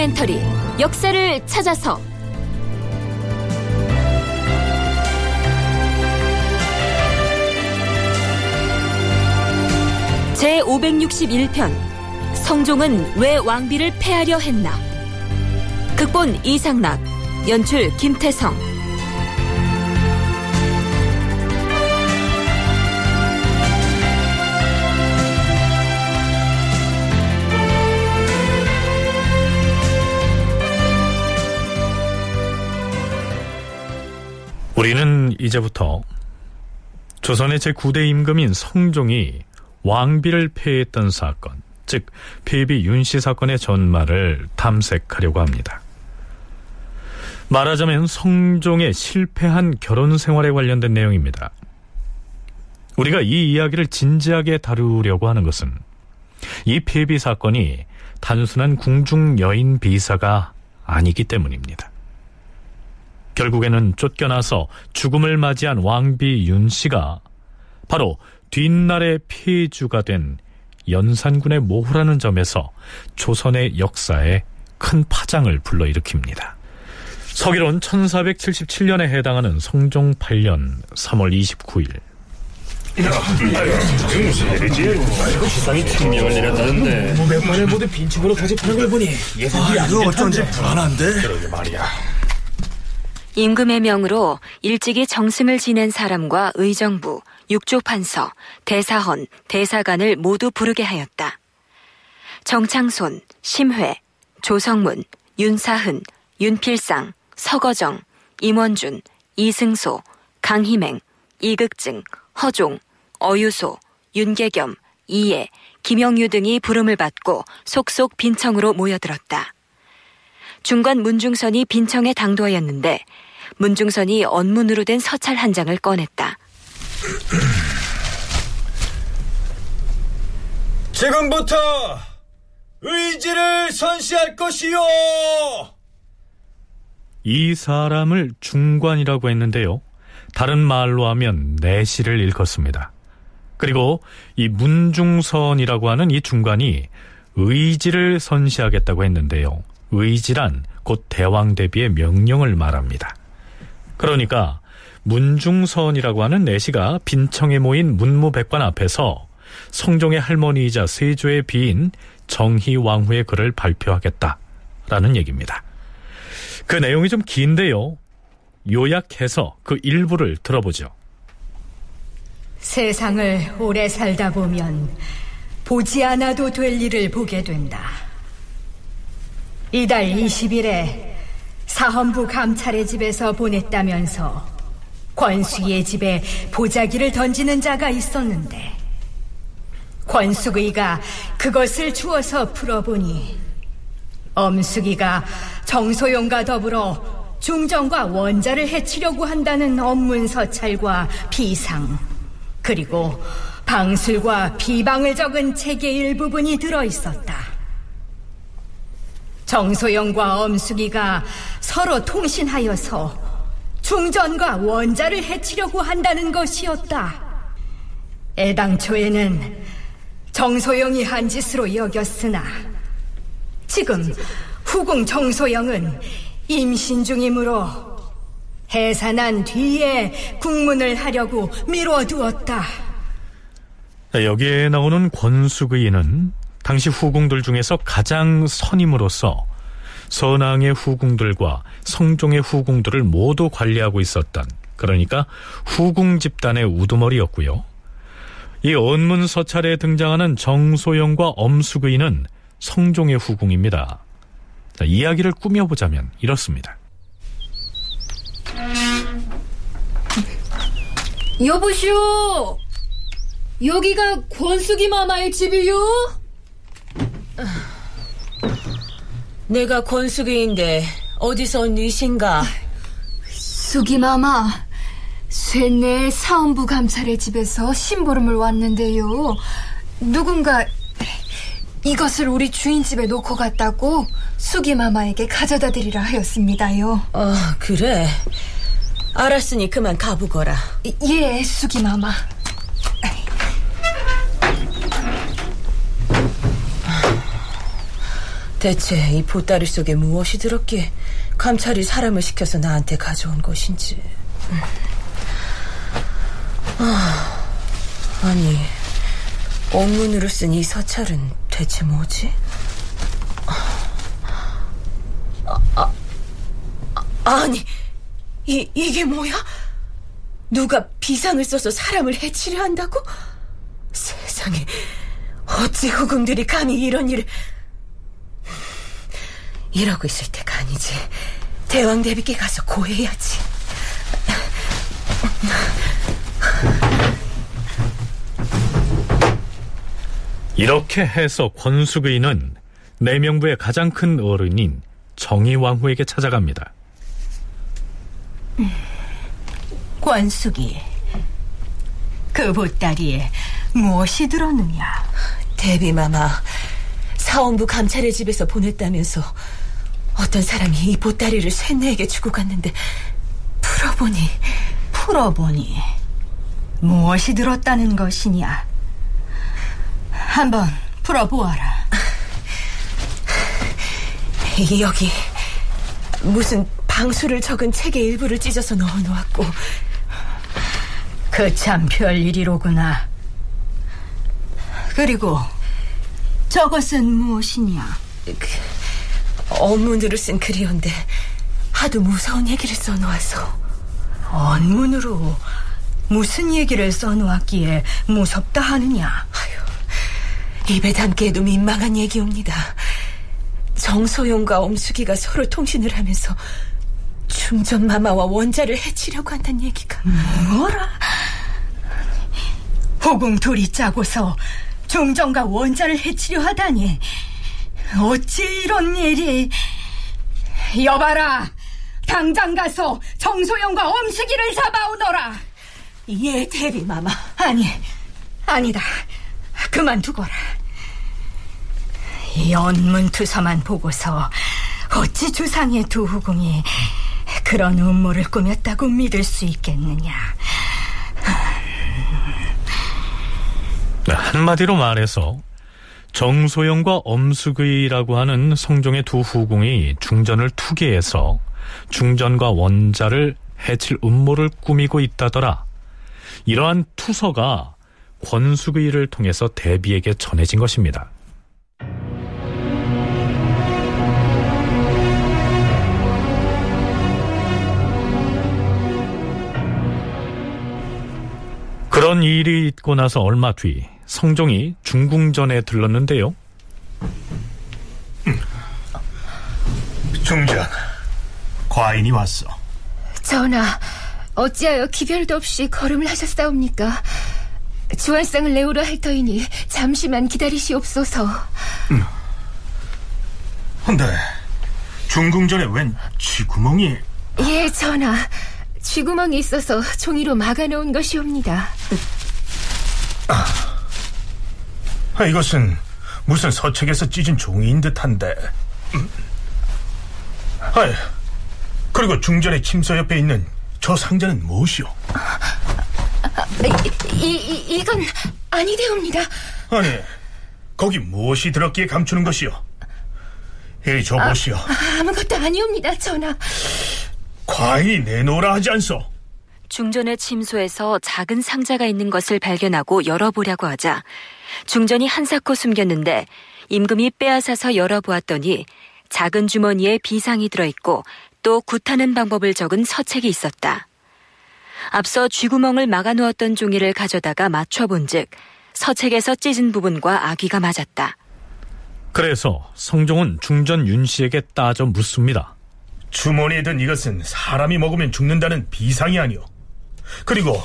다큐멘터리 역사를 찾아서. 제 561편 성종은 왜 왕비를 폐하려 했나? 극본 이상락 연출 김태성 우리는 이제부터 조선의 제9대 임금인 성종이 왕비를 폐했던 사건, 즉 폐비 윤씨 사건의 전말을 탐색하려고 합니다. 말하자면 성종의 실패한 결혼 생활에 관련된 내용입니다. 우리가 이 이야기를 진지하게 다루려고 하는 것은 이 폐비 사건이 단순한 궁중 여인 비사가 아니기 때문입니다. 결국에는 쫓겨나서 죽음을 맞이한 왕비 윤 씨가 바로 뒷날의 피해주가 된 연산군의 모후라는 점에서 조선의 역사에 큰 파장을 불러일으킵니다. 서기론 1477년에 해당하는 성종 8년 3월 29일 세상이 특명을 내렸다는데 몇 번에 모두 빈축으로 고집하는 걸 보니 예상이 아, 안 이거 될 어쩐지. 불안한데? 그러게 말이야. 임금의 명으로 일찍이 정승을 지낸 사람과 의정부, 육조판서, 대사헌, 대사관을 모두 부르게 하였다. 정창손, 심회, 조성문, 윤사흔, 윤필상, 서거정, 임원준, 이승소, 강희맹, 이극증, 허종, 어유소, 윤계겸, 이해, 김영유 등이 부름을 받고 속속 빈청으로 모여들었다. 중관 문중선이 빈청에 당도하였는데 문중선이 언문으로 된 서찰 한 장을 꺼냈다. 지금부터 의지를 선시할 것이요. 이 사람을 중관이라고 했는데요. 다른 말로 하면 내시를 일컫습니다. 그리고 이 문중선이라고 하는 이 중관이 의지를 선시하겠다고 했는데요. 의지란 곧 대왕 대비의 명령을 말합니다. 그러니까 문중선이라고 하는 내시가 빈청에 모인 문무백관 앞에서 성종의 할머니이자 세조의 비인 정희왕후의 글을 발표하겠다라는 얘기입니다. 그 내용이 좀 긴데요. 요약해서 그 일부를 들어보죠. 세상을 오래 살다 보면 보지 않아도 될 일을 보게 된다. 이달 20일에 사헌부 감찰의 집에서 보냈다면서 권숙이의 집에 보자기를 던지는 자가 있었는데 권숙이가 그것을 주워서 풀어보니 엄숙이가 정소용과 더불어 중정과 원자를 해치려고 한다는 업문 서찰과 비상 그리고 방술과 비방을 적은 책의 일부분이 들어있었다. 정소영과 엄숙이가 서로 통신하여서 중전과 원자를 해치려고 한다는 것이었다. 애당초에는 정소영이 한 짓으로 여겼으나 지금 후궁 정소영은 임신 중이므로 해산한 뒤에 국문을 하려고 미뤄두었다. 자, 여기에 나오는 권숙의는 당시 후궁들 중에서 가장 선임으로서 선왕의 후궁들과 성종의 후궁들을 모두 관리하고 있었던 그러니까 후궁 집단의 우두머리였고요. 이 언문 서찰에 등장하는 정소영과 엄숙의는 성종의 후궁입니다. 자, 이야기를 꾸며보자면 이렇습니다. 여보시오! 여기가 권숙이 마마의 집이요? 내가 권숙이인데 어디서 온 니신가? 숙이 마마, 쇠내 사원부 감찰의 집에서 심부름을 왔는데요. 누군가 이것을 우리 주인 집에 놓고 갔다고 숙이 마마에게 가져다 드리라 하였습니다요. 어, 그래. 알았으니 그만 가보거라. 예, 숙이 마마. 대체 이 보따리 속에 무엇이 들었기에 감찰이 사람을 시켜서 나한테 가져온 것인지. 아, 아니, 원문으로 쓴 이 서찰은 대체 뭐지? 아, 아, 아, 아니, 이, 이게 뭐야? 누가 비상을 써서 사람을 해치려 한다고? 세상에, 어찌 후궁들이 감히 이런 일을... 이러고 있을 때가 아니지. 대왕 대비께 가서 고해야지. 이렇게 해서 권숙의는 내명부의 가장 큰 어른인 정의왕후에게 찾아갑니다. 권숙이, 그 보따리에 무엇이 들었느냐? 대비마마, 사원부 감찰의 집에서 보냈다면서 어떤 사람이 이 보따리를 쇠내에게 주고 갔는데 풀어보니 풀어보니 무엇이 들었다는 것이냐? 한번 풀어보아라. 여기 무슨 방수를 적은 책의 일부를 찢어서 넣어놓았고 그 참 별일이로구나. 그리고 저것은 무엇이냐? 그, 언문으로 쓴 글이온데 하도 무서운 얘기를 써놓아서 언문으로 무슨 얘기를 써놓았기에 무섭다 하느냐? 아유, 입에 담기에도 민망한 얘기옵니다. 정소용과 엄숙이가 서로 통신을 하면서 중전 마마와 원자를 해치려고 한다는 얘기가 뭐라? 호궁 둘이 짜고서 중전과 원자를 해치려 하다니. 어찌 이런 일이? 여봐라. 당장 가서 정소영과 엄숙이를 잡아오너라. 예 대비마마. 아니 아니다. 그만두거라. 이 언문투서만 보고서 어찌 주상의 두 후궁이 그런 음모를 꾸몄다고 믿을 수 있겠느냐. 네, 한마디로 말해서 정소영과 엄숙의라고 하는 성종의 두 후궁이 중전을 투기해서 중전과 원자를 해칠 음모를 꾸미고 있다더라. 이러한 투서가 권숙의를 통해서 대비에게 전해진 것입니다. 그런 일이 있고 나서 얼마 뒤 성종이 중궁전에 들렀는데요. 중전, 과인이 왔어. 전하, 어찌하여 기별도 없이 걸음을 하셨사옵니까? 주안상을 내오려 할 터이니 잠시만 기다리시옵소서. 근데 중궁전에 웬 쥐구멍이... 예, 전하. 쥐구멍이 있어서 종이로 막아놓은 것이옵니다. 아, 이것은 무슨 서책에서 찢은 종이인 듯한데. 아, 그리고 중전의 침서 옆에 있는 저 상자는 무엇이오? 이, 이, 이건 아니되옵니다. 아니, 거기 무엇이 들었기에 감추는 것이오? 이리 줘보시오. 아, 아무것도 아니옵니다, 전하. 과인이 내놓으라 하지 않소? 중전의 침소에서 작은 상자가 있는 것을 발견하고 열어보려고 하자 중전이 한사코 숨겼는데 임금이 빼앗아서 열어보았더니 작은 주머니에 비상이 들어있고 또 굿하는 방법을 적은 서책이 있었다. 앞서 쥐구멍을 막아놓았던 종이를 가져다가 맞춰본 즉 서책에서 찢은 부분과 아귀가 맞았다. 그래서 성종은 중전 윤 씨에게 따져 묻습니다. 주머니에 든 이것은 사람이 먹으면 죽는다는 비상이 아니오. 그리고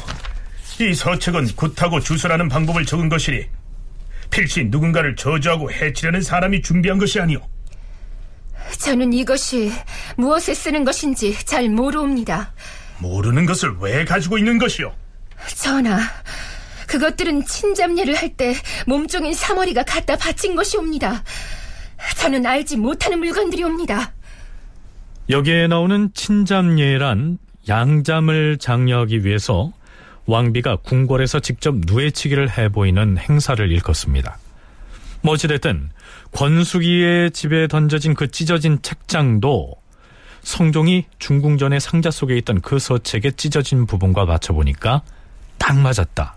이 서책은 굿하고 주술하는 방법을 적은 것이니 필시 누군가를 저주하고 해치려는 사람이 준비한 것이 아니오. 저는 이것이 무엇에 쓰는 것인지 잘 모르옵니다. 모르는 것을 왜 가지고 있는 것이오? 전하, 그것들은 친잡례를 할 때 몸종인 사머리가 갖다 바친 것이옵니다. 저는 알지 못하는 물건들이옵니다. 여기에 나오는 친잠예란 양잠을 장려하기 위해서 왕비가 궁궐에서 직접 누에치기를 해보이는 행사를 일컫습니다. 뭐 어찌됐든 권숙이의 집에 던져진 그 찢어진 책장도 성종이 중궁전의 상자 속에 있던 그 서책의 찢어진 부분과 맞춰보니까 딱 맞았다.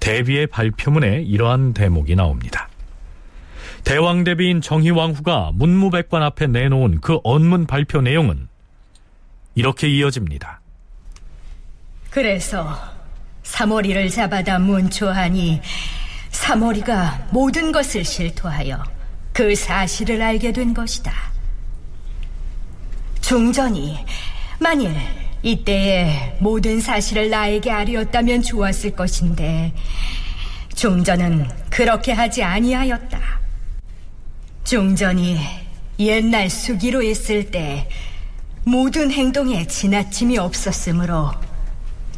대비의 발표문에 이러한 대목이 나옵니다. 대왕 대비인 정희왕후가 문무백관 앞에 내놓은 그 언문 발표 내용은 이렇게 이어집니다. 그래서 사머리를 잡아다 문초하니 사머리가 모든 것을 실토하여 그 사실을 알게 된 것이다. 중전이 만일 이때에 모든 사실을 나에게 알렸다면 좋았을 것인데 중전은 그렇게 하지 아니하였다. 중전이 옛날 수기로 있을 때 모든 행동에 지나침이 없었으므로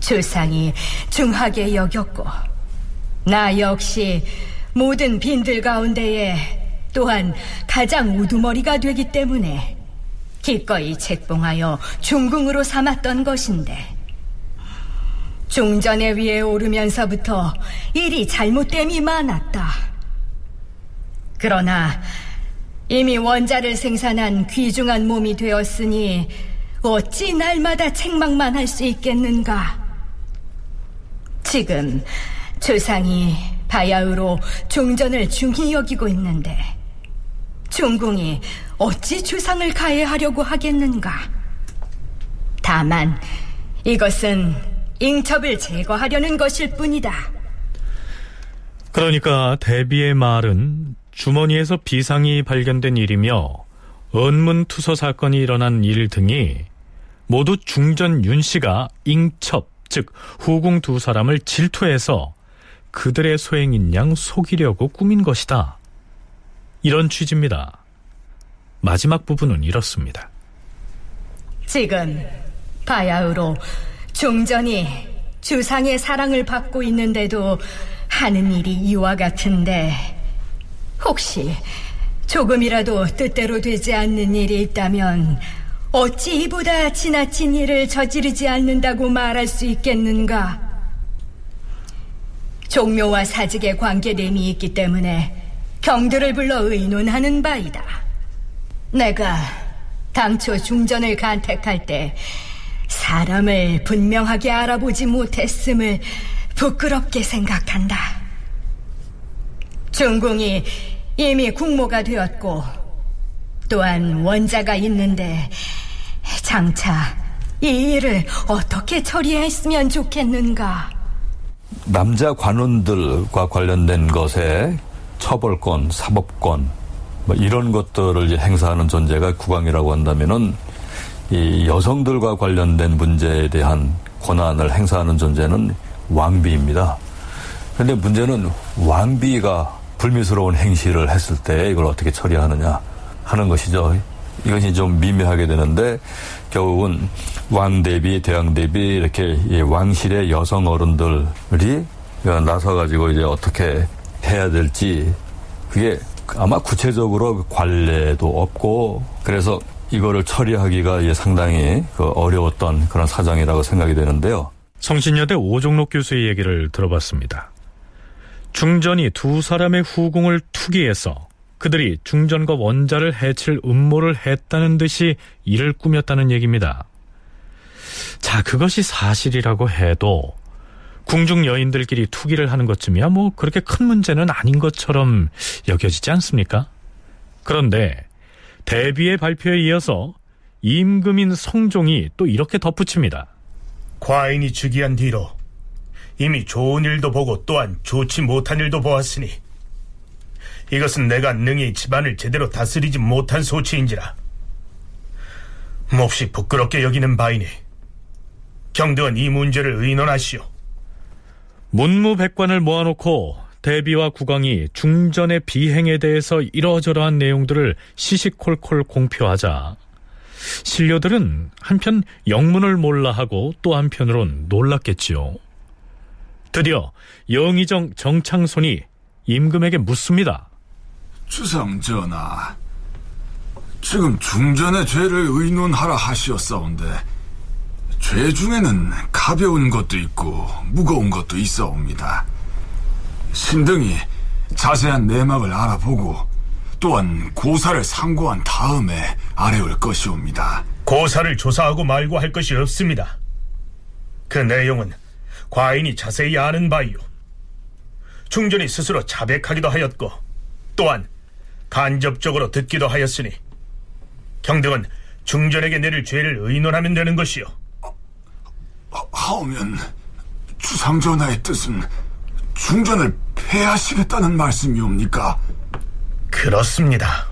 주상이 중하게 여겼고 나 역시 모든 빈들 가운데에 또한 가장 우두머리가 되기 때문에 기꺼이 책봉하여 중궁으로 삼았던 것인데 중전의 위에 오르면서부터 일이 잘못됨이 많았다. 그러나 이미 원자를 생산한 귀중한 몸이 되었으니 어찌 날마다 책망만 할 수 있겠는가? 지금 조상이 바야흐로 중전을 중히 여기고 있는데 중궁이 어찌 주상을 가해하려고 하겠는가? 다만 이것은 잉첩을 제거하려는 것일 뿐이다. 그러니까 대비의 말은 주머니에서 비상이 발견된 일이며 언문투서 사건이 일어난 일 등이 모두 중전 윤 씨가 잉첩, 즉 후궁 두 사람을 질투해서 그들의 소행인 양 속이려고 꾸민 것이다. 이런 취지입니다. 마지막 부분은 이렇습니다. 지금 바야흐로 중전이 주상의 사랑을 받고 있는데도 하는 일이 이와 같은데 혹시 조금이라도 뜻대로 되지 않는 일이 있다면 어찌 이보다 지나친 일을 저지르지 않는다고 말할 수 있겠는가? 종묘와 사직의 관계됨이 있기 때문에 경들을 불러 의논하는 바이다. 내가 당초 중전을 간택할 때 사람을 분명하게 알아보지 못했음을 부끄럽게 생각한다. 중궁이 이미 국모가 되었고 또한 원자가 있는데 장차 이 일을 어떻게 처리했으면 좋겠는가? 남자 관원들과 관련된 것에 처벌권, 사법권 뭐 이런 것들을 행사하는 존재가 국왕이라고 한다면은 이 여성들과 관련된 문제에 대한 권한을 행사하는 존재는 왕비입니다. 그런데 문제는 왕비가 불미스러운 행실을 했을 때 이걸 어떻게 처리하느냐 하는 것이죠. 이것이 좀 미묘하게 되는데 결국은 왕 대비, 대왕 대비 이렇게 왕실의 여성 어른들이 나서 가지고 이제 어떻게 해야 될지 그게 아마 구체적으로 관례도 없고 그래서 이거를 처리하기가 상당히 그 어려웠던 그런 사정이라고 생각이 되는데요. 성신여대 오종록 교수의 얘기를 들어봤습니다. 중전이 두 사람의 후궁을 투기해서 그들이 중전과 원자를 해칠 음모를 했다는 듯이 일을 꾸몄다는 얘기입니다. 자, 그것이 사실이라고 해도 궁중 여인들끼리 투기를 하는 것쯤이야 뭐 그렇게 큰 문제는 아닌 것처럼 여겨지지 않습니까? 그런데 대비의 발표에 이어서 임금인 성종이 또 이렇게 덧붙입니다. 과인이 즉위한 뒤로 이미 좋은 일도 보고 또한 좋지 못한 일도 보았으니 이것은 내가 능히 집안을 제대로 다스리지 못한 소치인지라 몹시 부끄럽게 여기는 바이니 경등은 이 문제를 의논하시오. 문무백관을 모아놓고 대비와 국왕이 중전의 비행에 대해서 이러저러한 내용들을 시시콜콜 공표하자 신료들은 한편 영문을 몰라 하고 또 한편으론 놀랐겠지요. 드디어 영의정 정창손이 임금에게 묻습니다. 주상 전하, 지금 중전의 죄를 의논하라 하시었사온데 죄 중에는 가벼운 것도 있고 무거운 것도 있어옵니다. 신등이 자세한 내막을 알아보고 또한 고사를 상고한 다음에 아래올 것이옵니다. 고사를 조사하고 말고 할 것이 없습니다. 그 내용은 과인이 자세히 아는 바이요. 중전이 스스로 자백하기도 하였고 또한 간접적으로 듣기도 하였으니 경등은 중전에게 내릴 죄를 의논하면 되는 것이요. 하오면 주상전하의 뜻은 중전을 폐하시겠다는 말씀이옵니까? 그렇습니다.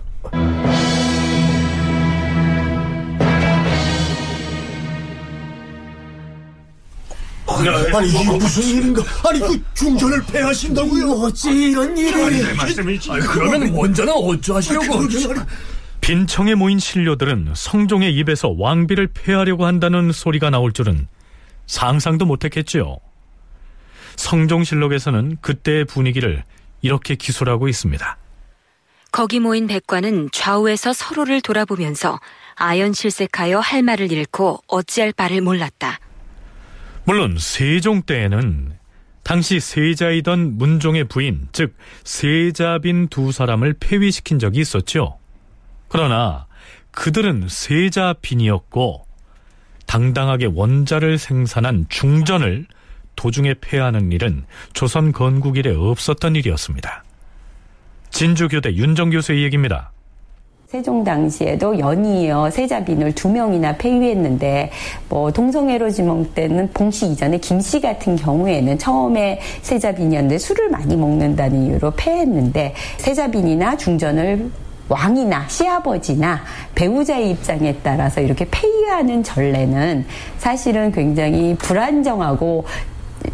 아니 이게 무슨 일인가? 아니 그 중전을 패하신다고요? 어찌 이런 일이? 그러면 원자는 어쩌하시려고? 빈청에 모인 신료들은 성종의 입에서 왕비를 폐하려고 한다는 소리가 나올 줄은 상상도 못했겠지요. 성종실록에서는 그때의 분위기를 이렇게 기술하고 있습니다. 거기 모인 백관은 좌우에서 서로를 돌아보면서 아연실색하여 할 말을 잃고 어찌할 바를 몰랐다. 물론 세종 때에는 당시 세자이던 문종의 부인, 즉 세자빈 두 사람을 폐위시킨 적이 있었죠. 그러나 그들은 세자빈이었고 당당하게 원자를 생산한 중전을 도중에 폐하는 일은 조선 건국 이래 없었던 일이었습니다. 진주교대 윤정 교수의 얘기입니다. 세종 당시에도 연이어 세자빈을 두 명이나 폐위했는데 뭐 동성애로 지목되는 봉씨 이전에 김씨 같은 경우에는 처음에 세자빈이었는데 술을 많이 먹는다는 이유로 폐했는데 세자빈이나 중전을 왕이나 시아버지나 배우자의 입장에 따라서 이렇게 폐위하는 전례는 사실은 굉장히 불안정하고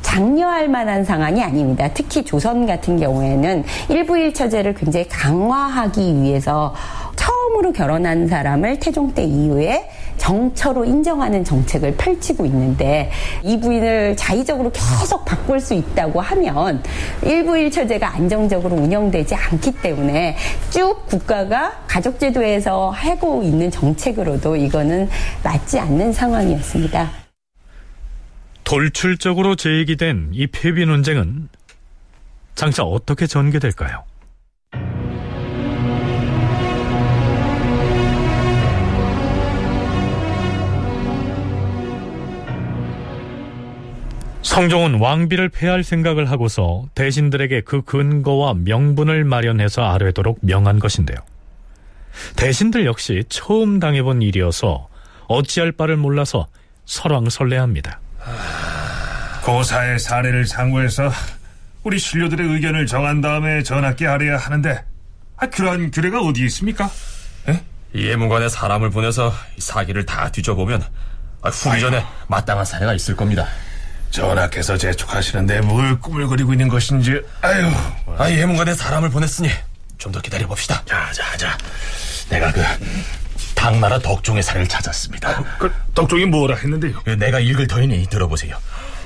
장려할 만한 상황이 아닙니다. 특히 조선 같은 경우에는 일부 일처제를 굉장히 강화하기 위해서 처 음으로 결혼한 사람을 태종 때 이후에 정처로 인정하는 정책을 펼치고 있는데 이 부인을 자의적으로 계속 바꿀 수 있다고 하면 일부 일처제가 안정적으로 운영되지 않기 때문에 쭉 국가가 가족제도에서 하고 있는 정책으로도 이거는 맞지 않는 상황이었습니다. 돌출적으로 제기된 이 폐비 논쟁은 장차 어떻게 전개될까요? 성종은 왕비를 폐할 생각을 하고서 대신들에게 그 근거와 명분을 마련해서 아뢰도록 명한 것인데요. 대신들 역시 처음 당해본 일이어서 어찌할 바를 몰라서 설왕설래합니다. 고사의 사례를 상고해서 우리 신료들의 의견을 정한 다음에 전학게 하려야 하는데 아, 그러한 규례가 어디 있습니까? 예문관에 사람을 보내서 사기를 다 뒤져보면 아, 후기 전에 마땅한 사례가 있을 겁니다. 전하께서 재촉하시는데 뭘 꿈을 그리고 있는 것인지 아유 아, 예문관에 사람을 보냈으니 좀 더 기다려 봅시다. 자, 자, 자. 내가 그 당나라 덕종의 사례를 찾았습니다. 그 덕종이 뭐라 했는데요? 내가 읽을 터이니 들어보세요.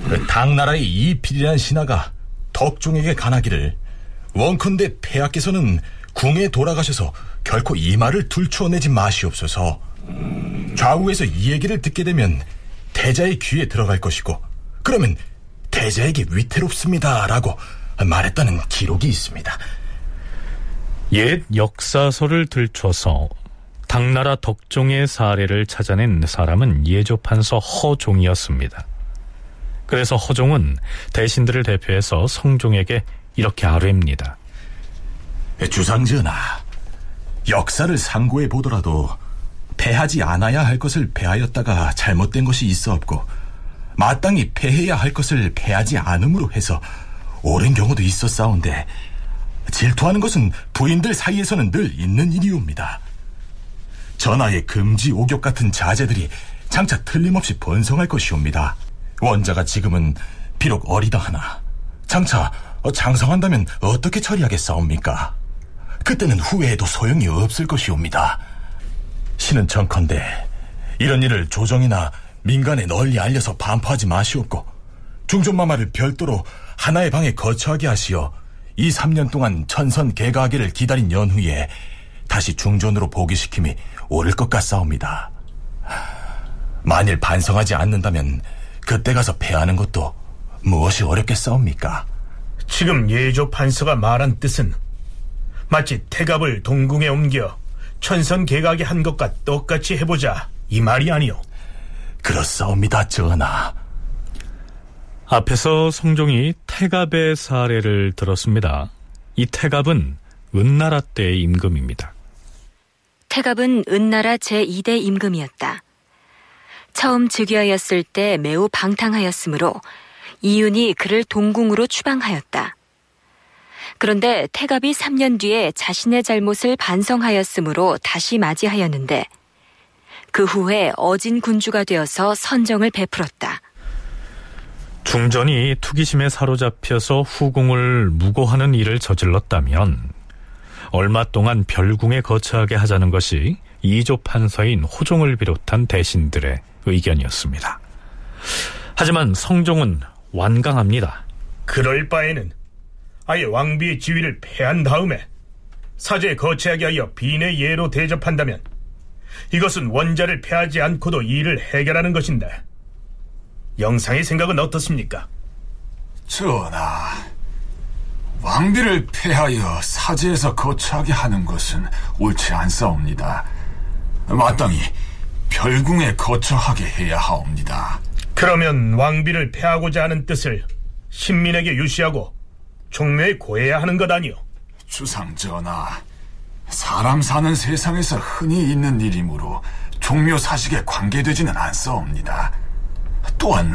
그 당나라의 이필이라는 신하가 덕종에게 간하기를 원컨대 폐하께서는 궁에 돌아가셔서 결코 이 말을 둘추어내지 마시옵소서. 좌우에서 이 얘기를 듣게 되면 대자의 귀에 들어갈 것이고 그러면 대자에게 위태롭습니다라고 말했다는 기록이 있습니다. 옛 역사서를 들춰서 당나라 덕종의 사례를 찾아낸 사람은 예조판서 허종이었습니다. 그래서 허종은 대신들을 대표해서 성종에게 이렇게 아뢰입니다. 주상전하, 역사를 상고해 보더라도 패하지 않아야 할 것을 패하였다가 잘못된 것이 있어 없고 마땅히 패해야 할 것을 패하지 않음으로 해서 옳은 경우도 있었사온데 질투하는 것은 부인들 사이에서는 늘 있는 일이옵니다. 전하의 금지 오격 같은 자제들이 장차 틀림없이 번성할 것이옵니다. 원자가 지금은 비록 어리다 하나 장차 장성한다면 어떻게 처리하겠사옵니까? 그때는 후회해도 소용이 없을 것이옵니다. 신은 청컨대 이런 일을 조정이나 민간에 널리 알려서 반포하지 마시옵고 중전마마를 별도로 하나의 방에 거처하게 하시어 이 3년 동안 천선 개가하기를 기다린 연후에 다시 중전으로 보기시킴이 옳을 것 같사옵니다. 만일 반성하지 않는다면 그때 가서 패하는 것도 무엇이 어렵겠사옵니까? 지금 예조 판서가 말한 뜻은 마치 태갑을 동궁에 옮겨 천선 개각에 한 것과 똑같이 해보자 이 말이 아니오. 그렇사옵니다, 전하. 앞에서 성종이 태갑의 사례를 들었습니다. 이 태갑은 은나라 때의 임금입니다. 태갑은 은나라 제2대 임금이었다. 처음 즉위하였을 때 매우 방탕하였으므로 이윤이 그를 동궁으로 추방하였다. 그런데 태갑이 3년 뒤에 자신의 잘못을 반성하였으므로 다시 맞이하였는데 그 후에 어진 군주가 되어서 선정을 베풀었다. 중전이 투기심에 사로잡혀서 후궁을 무고하는 일을 저질렀다면 얼마 동안 별궁에 거처하게 하자는 것이 이조 판서인 호종을 비롯한 대신들의 의견이었습니다. 하지만 성종은 완강합니다. 그럴 바에는 아예 왕비의 지위를 폐한 다음에 사제에 거치하게 하여 비내 예로 대접한다면 이것은 원자를 폐하지 않고도 일을 해결하는 것인데 영상의 생각은 어떻습니까? 전하, 왕비를 폐하여 사제에서 거처하게 하는 것은 옳지 않사옵니다. 마땅히 별궁에 거처하게 해야 하옵니다. 그러면 왕비를 폐하고자 하는 뜻을 신민에게 유시하고 종묘에 고해야 하는 것 아니오? 주상 전하, 사람 사는 세상에서 흔히 있는 일이므로 종묘 사식에 관계되지는 않사옵니다. 또한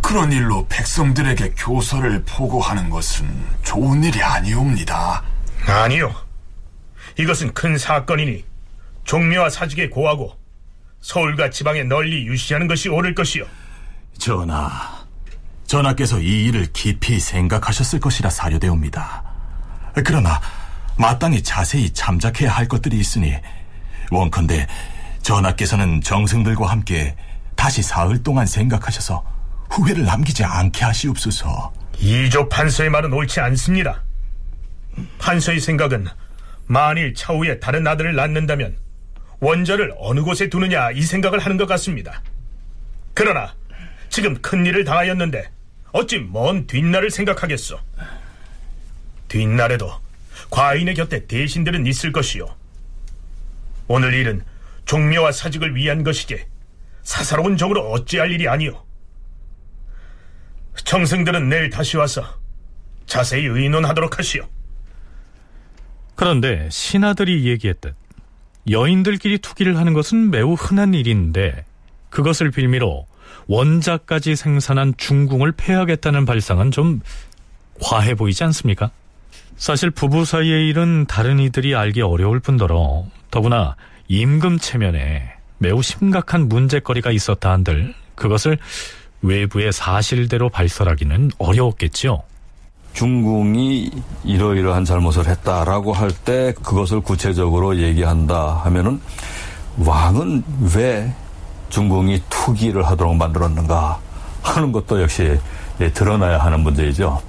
그런 일로 백성들에게 교서를 보고하는 것은 좋은 일이 아니옵니다. 아니요. 이것은 큰 사건이니 종묘와 사직에 고하고 서울과 지방에 널리 유시하는 것이 옳을 것이요. 전하, 전하께서 이 일을 깊이 생각하셨을 것이라 사료되옵니다. 그러나 마땅히 자세히 참작해야 할 것들이 있으니 원컨대 전하께서는 정승들과 함께 다시 사흘 동안 생각하셔서 후회를 남기지 않게 하시옵소서. 이조 판서의 말은 옳지 않습니다. 판서의 생각은 만일 차후에 다른 아들을 낳는다면 원자를 어느 곳에 두느냐 이 생각을 하는 것 같습니다. 그러나 지금 큰 일을 당하였는데 어찌 먼 뒷날을 생각하겠소? 뒷날에도 과인의 곁에 대신들은 있을 것이요. 오늘 일은 종묘와 사직을 위한 것이지 사사로운 정으로 어찌할 일이 아니오. 정승들은 내일 다시 와서 자세히 의논하도록 하시오. 그런데 신하들이 얘기했듯 여인들끼리 투기를 하는 것은 매우 흔한 일인데 그것을 빌미로 원자까지 생산한 중궁을 폐하겠다는 발상은 좀 과해 보이지 않습니까? 사실 부부 사이의 일은 다른 이들이 알기 어려울 뿐더러 더구나 임금 체면에 매우 심각한 문제거리가 있었다 한들 그것을 외부의 사실대로 발설하기는 어려웠겠죠. 중궁이 이러이러한 잘못을 했다라고 할 때 그것을 구체적으로 얘기한다 하면은 왕은 왜 중궁이 투기를 하도록 만들었는가 하는 것도 역시 예, 드러나야 하는 문제이죠.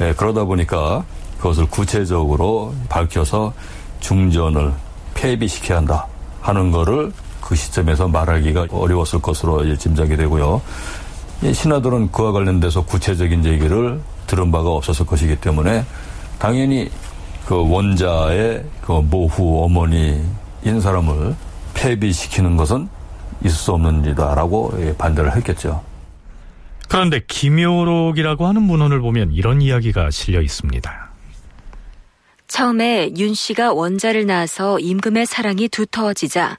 예, 그러다 보니까 그것을 구체적으로 밝혀서 중전을 폐비시켜야 한다 하는 거를 그 시점에서 말하기가 어려웠을 것으로 짐작이 되고요. 신하들은 그와 관련돼서 구체적인 얘기를 들은 바가 없었을 것이기 때문에 당연히 그 원자의 그 모후 어머니인 사람을 폐비시키는 것은 있을 수 없는 일이다라고 예, 반대를 했겠죠. 그런데 김효록이라고 하는 문헌을 보면 이런 이야기가 실려 있습니다. 처음에 윤 씨가 원자를 낳아서 임금의 사랑이 두터워지자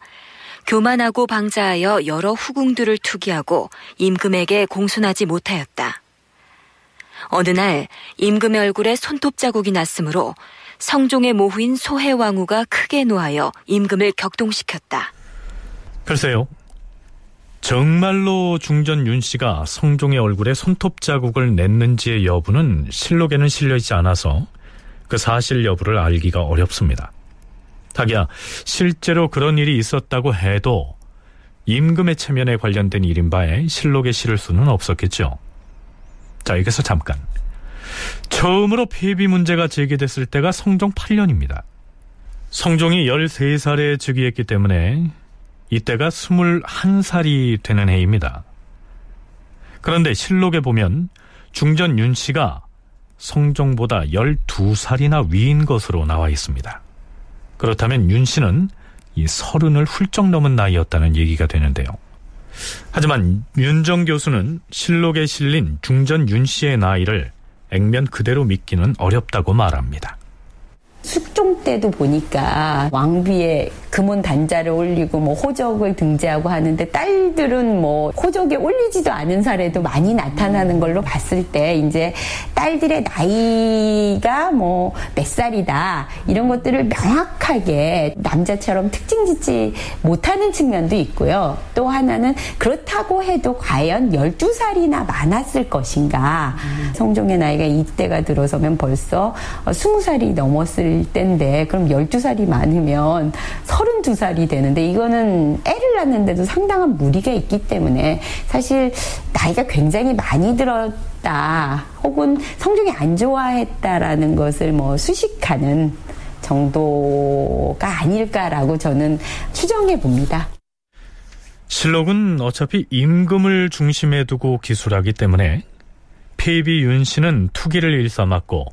교만하고 방자하여 여러 후궁들을 투기하고 임금에게 공손하지 못하였다. 어느 날 임금의 얼굴에 손톱 자국이 났으므로 성종의 모후인 소해왕후가 크게 노하여 임금을 격동시켰다. 글쎄요. 정말로 중전 윤 씨가 성종의 얼굴에 손톱 자국을 냈는지의 여부는 실록에는 실려 있지 않아서 그 사실 여부를 알기가 어렵습니다. 하기야 실제로 그런 일이 있었다고 해도 임금의 체면에 관련된 일인 바에 실록에 실을 수는 없었겠죠. 자, 여기서 잠깐. 처음으로 폐비 문제가 제기됐을 때가 성종 8년입니다. 성종이 13살에 즉위했기 때문에 이때가 21살이 되는 해입니다. 그런데 실록에 보면 중전 윤 씨가 성종보다 12살이나 위인 것으로 나와 있습니다. 그렇다면 윤 씨는 이 서른을 훌쩍 넘은 나이였다는 얘기가 되는데요. 하지만 윤정 교수는 실록에 실린 중전 윤 씨의 나이를 액면 그대로 믿기는 어렵다고 말합니다. 숙종 때도 보니까 왕비에 금원 단자를 올리고 뭐 호적을 등재하고 하는데 딸들은 뭐 호적에 올리지도 않은 사례도 많이 나타나는 걸로 봤을 때 이제 딸들의 나이가 뭐 몇 살이다 이런 것들을 명확하게 남자처럼 특징 짓지 못하는 측면도 있고요. 또 하나는 그렇다고 해도 과연 12살이나 많았을 것인가. 성종의 나이가 이때가 들어서면 벌써 20살이 넘었을 때인데 그럼 12살이 많으면 32살이 되는데 이거는 애를 낳는데도 상당한 무리가 있기 때문에 사실 나이가 굉장히 많이 들었다 혹은 성종이 안 좋아했다라는 것을 뭐 수식하는 정도가 아닐까라고 저는 추정해 봅니다. 실록은 어차피 임금을 중심에 두고 기술하기 때문에 폐비 윤 씨는 투기를 일삼았고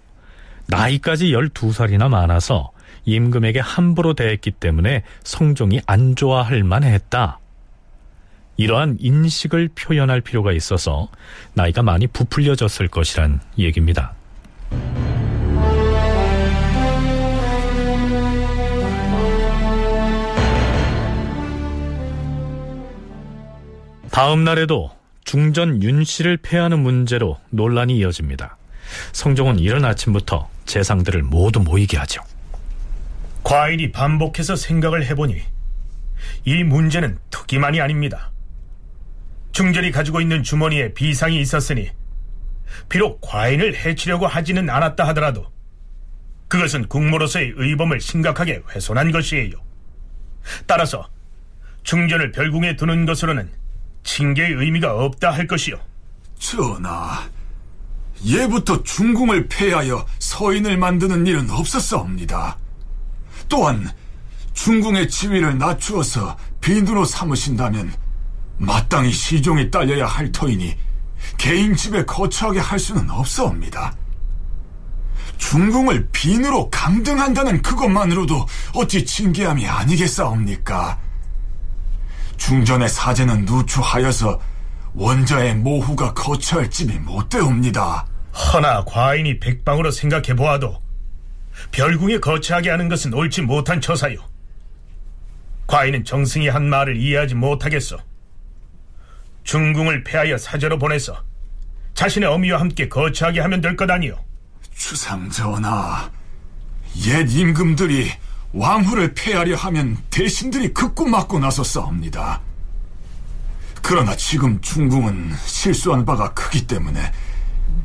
나이까지 12살이나 많아서 임금에게 함부로 대했기 때문에 성종이 안 좋아할 만했다. 이러한 인식을 표현할 필요가 있어서 나이가 많이 부풀려졌을 것이란 얘기입니다. 다음 날에도 중전 윤 씨를 패하는 문제로 논란이 이어집니다. 성종은 이른 아침부터 재상들을 모두 모이게 하죠. 과인이 반복해서 생각을 해보니 이 문제는 투기만이 아닙니다. 중전이 가지고 있는 주머니에 비상이 있었으니 비록 과인을 해치려고 하지는 않았다 하더라도 그것은 국모로서의 의범을 심각하게 훼손한 것이에요. 따라서 중전을 별궁에 두는 것으로는 징계의 의미가 없다 할 것이요. 전하, 예부터 중궁을 폐하여 서인을 만드는 일은 없었사옵니다. 또한 중궁의 지위를 낮추어서 빈으로 삼으신다면 마땅히 시종이 딸려야 할 터이니 개인 집에 거처하게 할 수는 없사옵니다. 중궁을 빈으로 강등한다는 그것만으로도 어찌 징계함이 아니겠사옵니까? 중전의 사제는 누추하여서 원자의 모후가 거처할 집이 못 되옵니다. 허나 과인이 백방으로 생각해 보아도 별궁에 거처하게 하는 것은 옳지 못한 처사요. 과인은 정승이 한 말을 이해하지 못하겠어. 중궁을 폐하여 사제로 보내서 자신의 어미와 함께 거처하게 하면 될 것 아니요. 주상전하, 옛 임금들이 왕후를 폐하려 하면 대신들이 극구 맞고 나서 싸웁니다. 그러나 지금 중궁은 실수한 바가 크기 때문에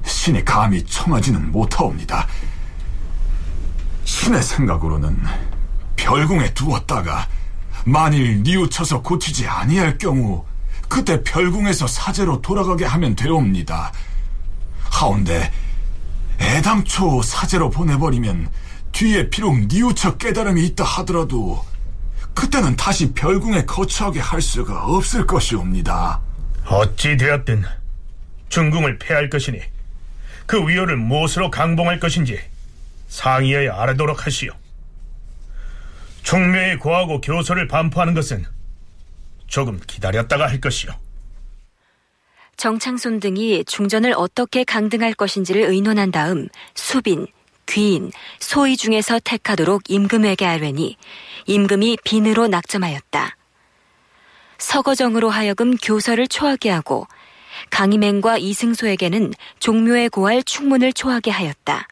신이 감히 청하지는 못하옵니다. 신의 생각으로는 별궁에 두었다가 만일 뉘우쳐서 고치지 아니할 경우 그때 별궁에서 사제로 돌아가게 하면 되옵니다. 하운데 애당초 사제로 보내버리면 뒤에 비록 뉘우쳐 깨달음이 있다 하더라도 그때는 다시 별궁에 거처하게 할 수가 없을 것이옵니다. 어찌 되었든 중궁을 폐할 것이니 그 위호를 무엇으로 강봉할 것인지 상의하여 알아도록 하시오. 총묘에 고하고 교서를 반포하는 것은 조금 기다렸다가 할 것이오. 정창손 등이 중전을 어떻게 강등할 것인지를 의논한 다음 수빈, 귀인, 소위 중에서 택하도록 임금에게 알외니 임금이 빈으로 낙점하였다. 서거정으로 하여금 교서를 초하게 하고 강희맹과 이승소에게는 종묘에 고할 충문을 초하게 하였다.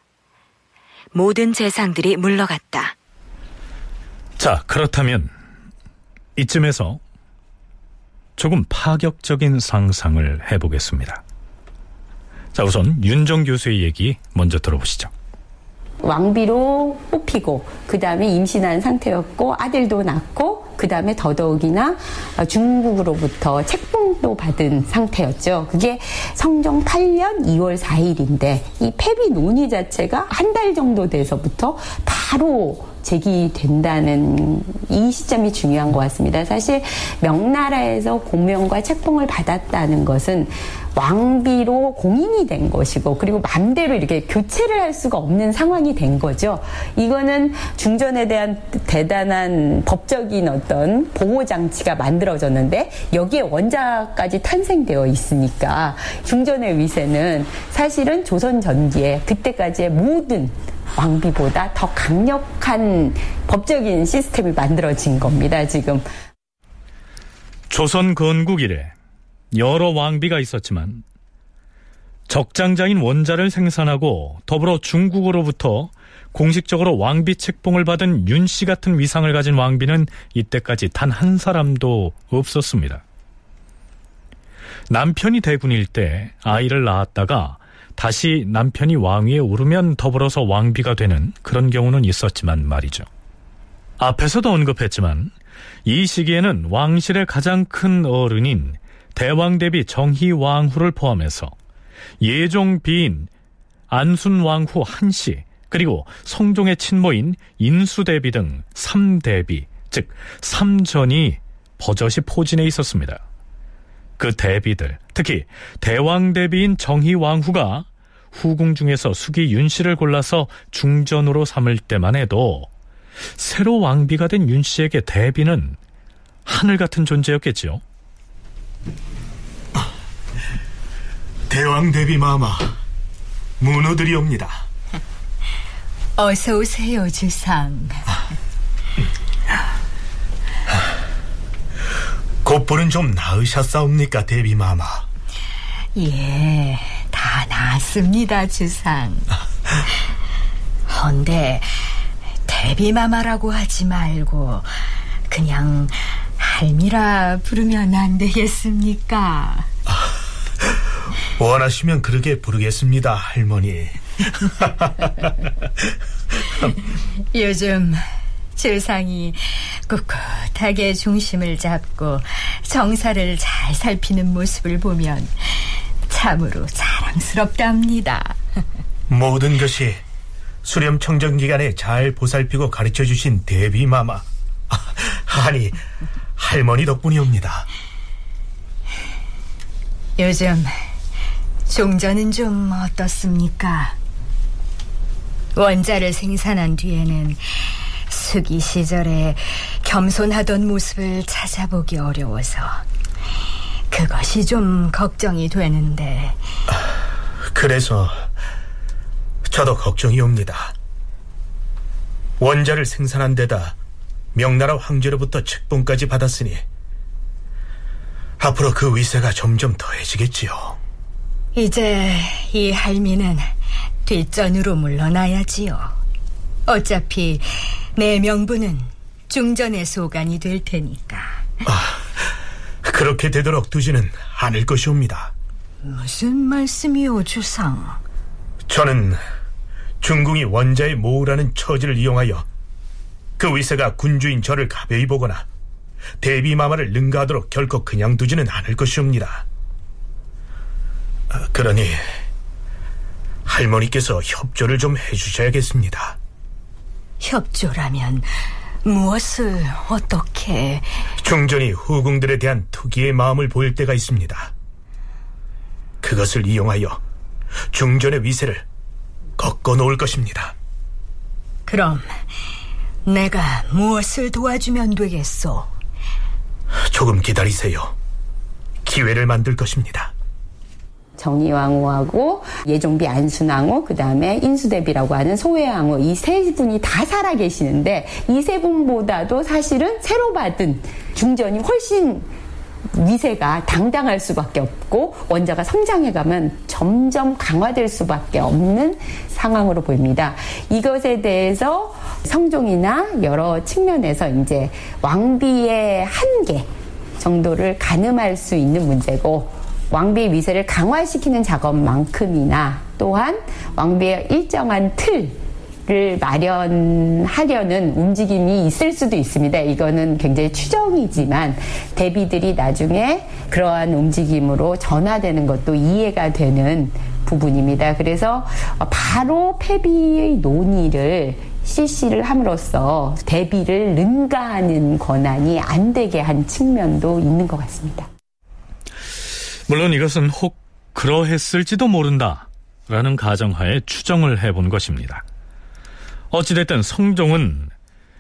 모든 재상들이 물러갔다. 자, 그렇다면 이쯤에서 조금 파격적인 상상을 해보겠습니다. 자, 우선 윤정 교수의 얘기 먼저 들어보시죠. 왕비로 뽑히고 그 다음에 임신한 상태였고 아들도 낳고 그 다음에 더더욱이나 중국으로부터 책봉도 받은 상태였죠. 그게 성종 8년 2월 4일인데 이 폐비 논의 자체가 한 달 정도 돼서부터 바로 제기된다는 이 시점이 중요한 것 같습니다. 사실 명나라에서 공명과 책봉을 받았다는 것은 왕비로 공인이 된 것이고 그리고 맘대로 이렇게 교체를 할 수가 없는 상황이 된 거죠. 이거는 중전에 대한 대단한 법적인 어떤 보호 장치가 만들어졌는데 여기에 원자까지 탄생되어 있으니까 중전의 위세는 사실은 조선 전기에 그때까지의 모든 왕비보다 더 강력한 법적인 시스템이 만들어진 겁니다, 지금. 조선 건국 이래 여러 왕비가 있었지만 적장자인 원자를 생산하고 더불어 중국으로부터 공식적으로 왕비 책봉을 받은 윤 씨 같은 위상을 가진 왕비는 이때까지 단 한 사람도 없었습니다. 남편이 대군일 때 아이를 낳았다가 다시 남편이 왕위에 오르면 더불어서 왕비가 되는 그런 경우는 있었지만 말이죠. 앞에서도 언급했지만 이 시기에는 왕실의 가장 큰 어른인 대왕 대비 정희 왕후를 포함해서 예종 비인 안순 왕후 한씨 그리고 성종의 친모인 인수 대비 등 3대비 즉 3전이 버젓이 포진해 있었습니다. 그 대비들 특히 대왕 대비인 정희왕후가 후궁 중에서 수기 윤씨를 골라서 중전으로 삼을 때만 해도 새로 왕비가 된 윤씨에게 대비는 하늘 같은 존재였겠지요. 대왕 대비 마마 문호들이옵니다. 어서 오세요, 주상. 곧보는 좀 나으셨사옵니까, 대비 마마? 예, 다 나았습니다, 주상. 헌데 대비마마라고 하지 말고 그냥 할미라 부르면 안 되겠습니까? 원하시면 그렇게 부르겠습니다, 할머니. 요즘 주상이 꿋꿋하게 중심을 잡고 정사를 잘 살피는 모습을 보면 참으로 자랑스럽답니다. 모든 것이 수렴 청정 기간에 잘 보살피고 가르쳐 주신 대비 마마. 아니, 할머니 덕분이옵니다. 요즘 종전은 좀 어떻습니까? 원자를 생산한 뒤에는 수기 시절에 겸손하던 모습을 찾아보기 어려워서 그것이 좀 걱정이 되는데 그래서 저도 걱정이 옵니다. 원자를 생산한 데다 명나라 황제로부터 책봉까지 받았으니 앞으로 그 위세가 점점 더해지겠지요. 이제 이 할미는 뒷전으로 물러나야지요. 어차피 내 명분은 중전의 소관이 될 테니까. 아, 그렇게 되도록 두지는 않을 것이옵니다. 무슨 말씀이오, 주상? 저는 중궁이 원자의 모우라는 처지를 이용하여 그 위세가 군주인 저를 가벼이 보거나 대비마마를 능가하도록 결코 그냥 두지는 않을 것이옵니다. 아, 그러니 할머니께서 협조를 좀 해주셔야겠습니다. 협조라면 무엇을 어떻게... 중전이 후궁들에 대한 투기의 마음을 보일 때가 있습니다. 그것을 이용하여 중전의 위세를 꺾어 놓을 것입니다. 그럼 내가 무엇을 도와주면 되겠소? 조금 기다리세요. 기회를 만들 것입니다. 정의왕후하고 예종비 안순왕후 그다음에 인수대비라고 하는 소외왕후 이 세 분이 다 살아 계시는데 이 세 분보다도 사실은 새로 받은 중전이 훨씬 위세가 당당할 수밖에 없고 원자가 성장해가면 점점 강화될 수밖에 없는 상황으로 보입니다. 이것에 대해서 성종이나 여러 측면에서 이제 왕비의 한계 정도를 가늠할 수 있는 문제고 왕비의 위세를 강화시키는 작업만큼이나 또한 왕비의 일정한 틀을 마련하려는 움직임이 있을 수도 있습니다. 이거는 굉장히 추정이지만 대비들이 나중에 그러한 움직임으로 전화되는 것도 이해가 되는 부분입니다. 그래서 바로 폐비의 논의를 실시를 함으로써 대비를 능가하는 권한이 안 되게 한 측면도 있는 것 같습니다. 물론 이것은 혹 그러했을지도 모른다 라는 가정하에 추정을 해본 것입니다. 어찌됐든 성종은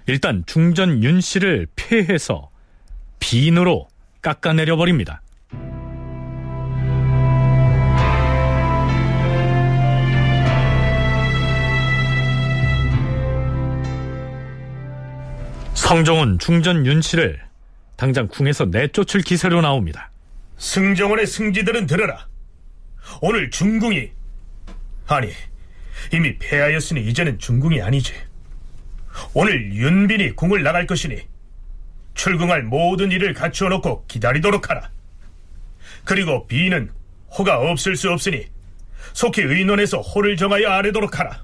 일단 중전 윤 씨를 폐해서 비인으로 깎아내려 버립니다. 성종은 중전 윤 씨를 당장 궁에서 내쫓을 기세로 나옵니다. 승정원의 승지들은 들어라. 오늘 중궁이 아니 이미 폐하였으니 이제는 중궁이 아니지. 오늘 윤빈이 궁을 나갈 것이니 출궁할 모든 일을 갖추어 놓고 기다리도록 하라. 그리고 비는 호가 없을 수 없으니 속히 의논해서 호를 정하여 아래도록 하라.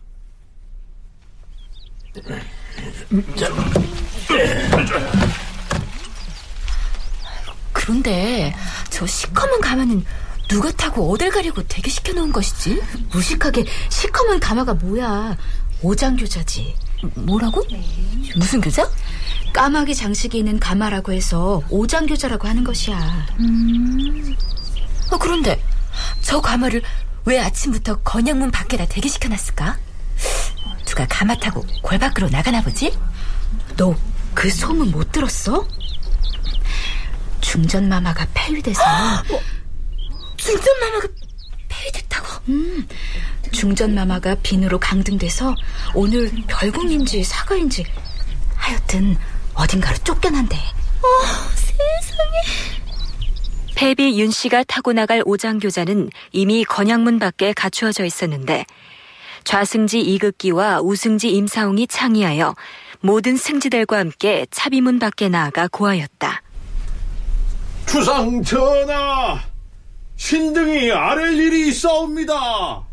그런데 저 시커먼 가마는 누가 타고 어딜 가려고 대기시켜 놓은 것이지? 무식하게 시커먼 가마가 뭐야? 오장교자지. 뭐라고? 무슨 교자? 까마귀 장식이 있는 가마라고 해서 오장교자라고 하는 것이야. 음. 어, 그런데 저 가마를 왜 아침부터 건양문 밖에다 대기시켜 놨을까? 누가 가마 타고 골 밖으로 나가나 보지? 너 그 소문 못 들었어? 중전 마마가 폐위돼서 뭐, 중전 마마가 폐위됐다고? 음, 중전 마마가 빈으로 강등돼서 오늘 별궁인지 사가인지 하여튼 어딘가로 쫓겨난대. 어, 세상에. 폐비 윤 씨가 타고 나갈 오장교자는 이미 건양문 밖에 갖추어져 있었는데 좌승지 이극기와 우승지 임사홍이 창의하여 모든 승지들과 함께 차비문 밖에 나아가 고하였다. 주상 전하, 신등이 아랠 일이 있사옵니다.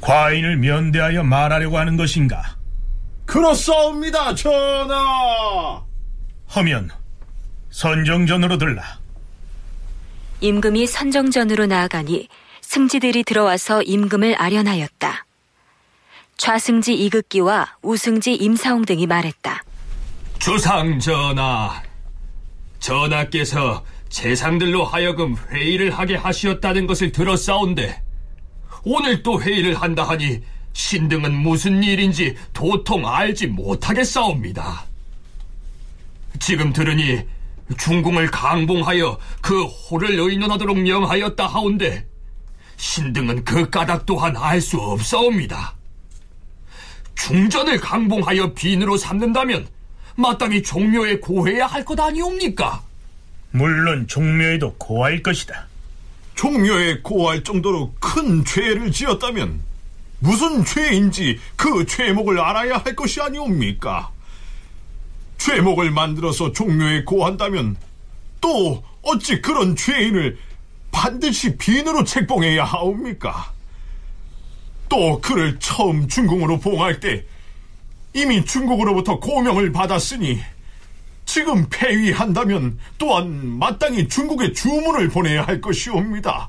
과인을 면대하여 말하려고 하는 것인가? 그렇사옵니다, 전하. 하면 선정전으로 들라. 임금이 선정전으로 나아가니 승지들이 들어와서 임금을 아련하였다. 좌승지 이극기와 우승지 임사홍 등이 말했다. 주상 전하, 전하께서 재상들로 하여금 회의를 하게 하시었다는 것을 들었사온데 오늘 또 회의를 한다 하니 신등은 무슨 일인지 도통 알지 못하겠사옵니다. 지금 들으니 중궁을 강봉하여 그 호를 의논하도록 명하였다 하온데 신등은 그 까닭 또한 알 수 없사옵니다. 중전을 강봉하여 빈으로 삼는다면 마땅히 종묘에 고해야 할 것 아니옵니까? 물론 종묘에도 고할 것이다. 종묘에 고할 정도로 큰 죄를 지었다면 무슨 죄인지 그 죄목을 알아야 할 것이 아니옵니까? 죄목을 만들어서 종묘에 고한다면 또 어찌 그런 죄인을 반드시 빈으로 책봉해야 하옵니까? 또 그를 처음 중궁으로 봉할 때 이미 중국으로부터 고명을 받았으니 지금 폐위한다면 또한 마땅히 중국에 주문을 보내야 할 것이옵니다.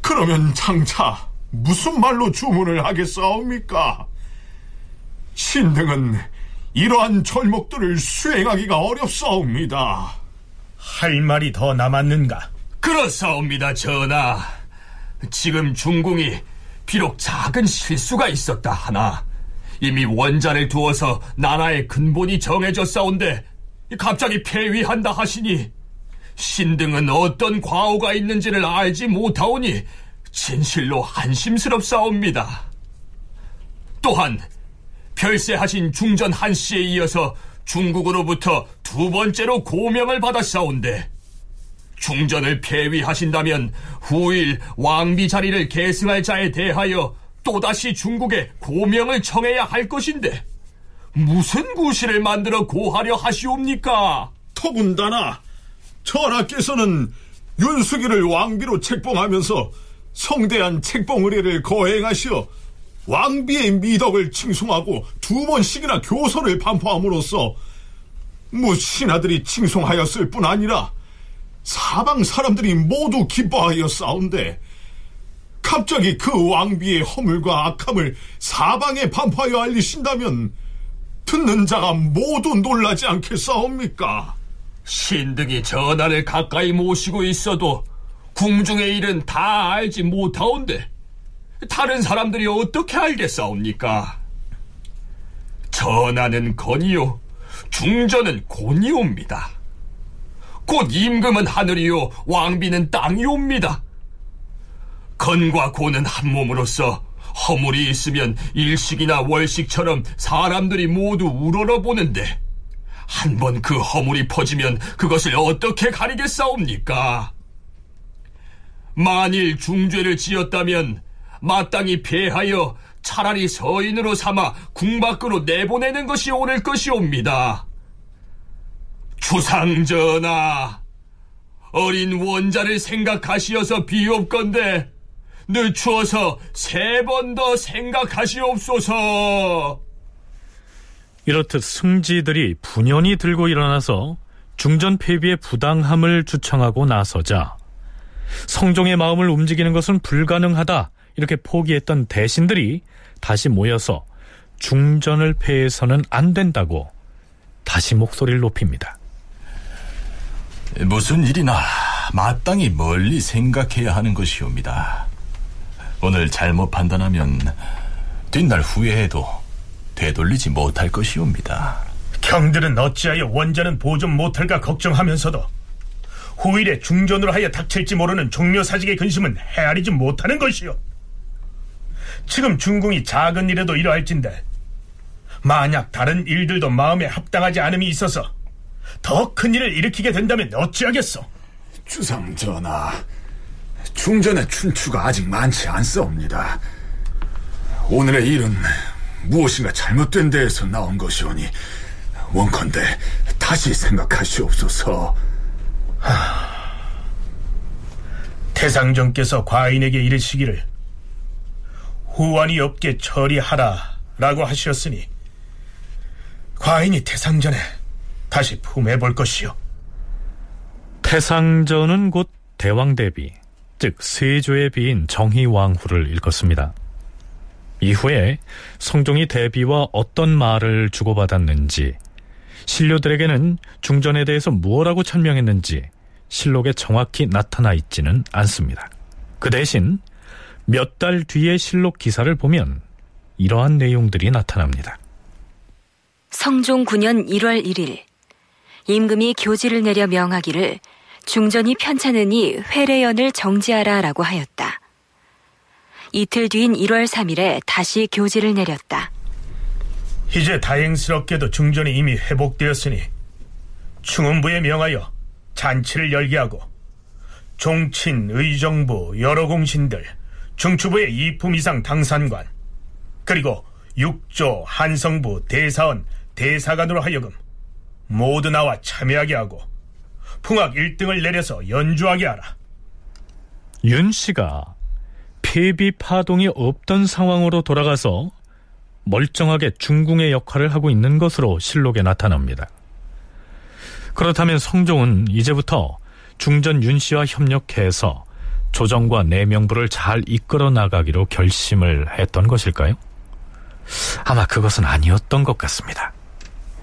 그러면 장차 무슨 말로 주문을 하겠사옵니까? 신등은 이러한 절목들을 수행하기가 어렵사옵니다. 할 말이 더 남았는가? 그렇사옵니다, 전하. 지금 중궁이 비록 작은 실수가 있었다 하나 이미 원자를 두어서 나라의 근본이 정해졌사온데 갑자기 폐위한다 하시니 신등은 어떤 과오가 있는지를 알지 못하오니 진실로 한심스럽사옵니다. 또한 별세하신 중전 한 씨에 이어서 중국으로부터 두 번째로 고명을 받았사온데 중전을 폐위하신다면 후일 왕비 자리를 계승할 자에 대하여 또다시 중국에 고명을 청해야 할 것인데 무슨 구실을 만들어 고하려 하시옵니까? 더군다나 전하께서는 윤수기를 왕비로 책봉하면서 성대한 책봉 의례를 거행하시어 왕비의 미덕을 칭송하고 두 번씩이나 교선을 반포함으로써 무 신하들이 칭송하였을 뿐 아니라 사방 사람들이 모두 기뻐하여 싸운데 갑자기 그 왕비의 허물과 악함을 사방에 반파하여 알리신다면 듣는 자가 모두 놀라지 않겠사옵니까? 신등이 전하를 가까이 모시고 있어도 궁중의 일은 다 알지 못하온데 다른 사람들이 어떻게 알겠사옵니까? 전하는 건이요 중전은 곤이옵니다. 곧 임금은 하늘이요 왕비는 땅이옵니다. 건과 고는 한 몸으로서 허물이 있으면 일식이나 월식처럼 사람들이 모두 우러러 보는데 한 번 그 허물이 퍼지면 그것을 어떻게 가리겠사옵니까? 만일 중죄를 지었다면 마땅히 패하여 차라리 서인으로 삼아 궁 밖으로 내보내는 것이 옳을 것이옵니다. 주상전하, 어린 원자를 생각하시어서 비옵건데 늦추어서 세 번 더 생각하시옵소서. 이렇듯 승지들이 분연히 들고 일어나서 중전 폐비의 부당함을 주청하고 나서자 성종의 마음을 움직이는 것은 불가능하다 이렇게 포기했던 대신들이 다시 모여서 중전을 폐해서는 안 된다고 다시 목소리를 높입니다. 무슨 일이나 마땅히 멀리 생각해야 하는 것이옵니다. 오늘 잘못 판단하면 뒷날 후회해도 되돌리지 못할 것이옵니다. 경들은 어찌하여 원자는 보존 못할까 걱정하면서도 후일에 중전으로 하여 닥칠지 모르는 종묘사직의 근심은 헤아리지 못하는 것이오. 지금 중궁이 작은 일에도 이러할진데 만약 다른 일들도 마음에 합당하지 않음이 있어서 더 큰 일을 일으키게 된다면 어찌하겠소? 주상 전하, 중전의 춘추가 아직 많지 않사옵니다. 오늘의 일은 무엇인가 잘못된 데에서 나온 것이오니 원컨대 다시 생각하시옵소서. 태상전께서 과인에게 이르시기를 후환이 없게 처리하라라고 하셨으니 과인이 태상전에 다시 품해볼 것이요. 태상전은 곧 대왕 대비, 즉 세조의 비인 정희왕후를 일컫습니다. 이후에 성종이 대비와 어떤 말을 주고받았는지, 신료들에게는 중전에 대해서 무엇라고 천명했는지 실록에 정확히 나타나 있지는 않습니다. 그 대신 몇 달 뒤의 실록 기사를 보면 이러한 내용들이 나타납니다. 성종 9년 1월 1일 임금이 교지를 내려 명하기를 중전이 편찮으니 회례연을 정지하라 라고 하였다. 이틀 뒤인 1월 3일에 다시 교지를 내렸다. 이제 다행스럽게도 중전이 이미 회복되었으니 충원부에 명하여 잔치를 열게 하고 종친, 의정부, 여러 공신들, 중추부의 이품 이상 당산관, 그리고 육조, 한성부, 대사원, 대사관으로 하여금 모두 나와 참여하게 하고 풍악 1등을 내려서 연주하게 하라. 윤 씨가 폐비 파동이 없던 상황으로 돌아가서 멀쩡하게 중궁의 역할을 하고 있는 것으로 실록에 나타납니다. 그렇다면 성종은 이제부터 중전 윤 씨와 협력해서 조정과 내명부를 잘 이끌어 나가기로 결심을 했던 것일까요? 아마 그것은 아니었던 것 같습니다.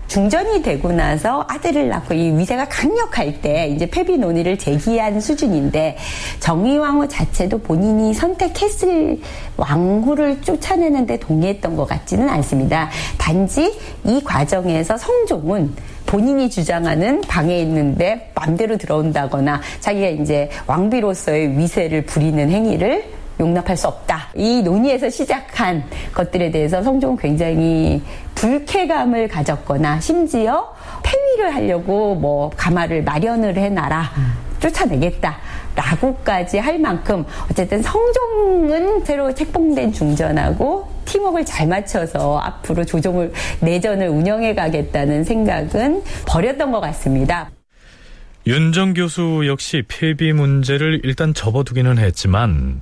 중전이 되고 나서 아들을 낳고 이 위세가 강력할 때 이제 폐비 논의를 제기한 수준인데 정의왕후 자체도 본인이 선택했을 왕후를 쫓아내는데 동의했던 것 같지는 않습니다. 단지 이 과정에서 성종은 본인이 주장하는 방에 있는데 맘대로 들어온다거나 자기가 이제 왕비로서의 위세를 부리는 행위를 용납할 수 없다. 이 논의에서 시작한 것들에 대해서 성종은 굉장히 불쾌감을 가졌거나 심지어 폐위를 하려고 뭐 가마를 마련을 해놔라. 쫓아내겠다. 라고까지 할 만큼 어쨌든 성종은 새로 책봉된 중전하고 팀워크를 잘 맞춰서 앞으로 조정을 내전을 운영해 가겠다는 생각은 버렸던 것 같습니다. 윤정 교수 역시 폐비 문제를 일단 접어두기는 했지만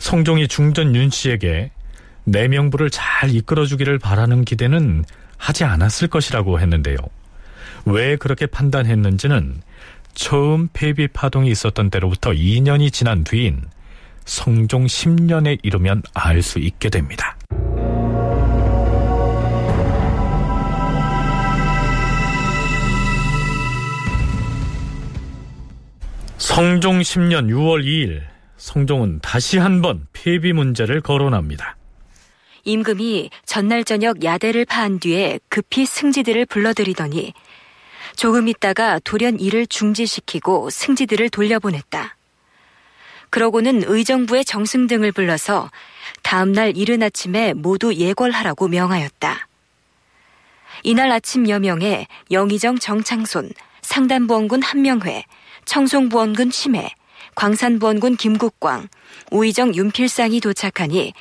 성종이 중전 윤 씨에게 내명부를 잘 이끌어주기를 바라는 기대는 하지 않았을 것이라고 했는데요. 왜 그렇게 판단했는지는 처음 폐비 파동이 있었던 때로부터 2년이 지난 뒤인 성종 10년에 이르면 알 수 있게 됩니다. 성종 10년 6월 2일 성종은 다시 한번 폐비 문제를 거론합니다. 임금이 전날 저녁 야대를 파한 뒤에 급히 승지들을 불러들이더니 조금 있다가 돌연 일을 중지시키고 승지들을 돌려보냈다. 그러고는 의정부의 정승 등을 불러서 다음날 이른 아침에 모두 예궐하라고 명하였다. 이날 아침 여명에 영의정 정창손, 상단부원군 한명회, 청송부원군 심해, 광산부원군 김국광, 우의정 윤필상이 도착하니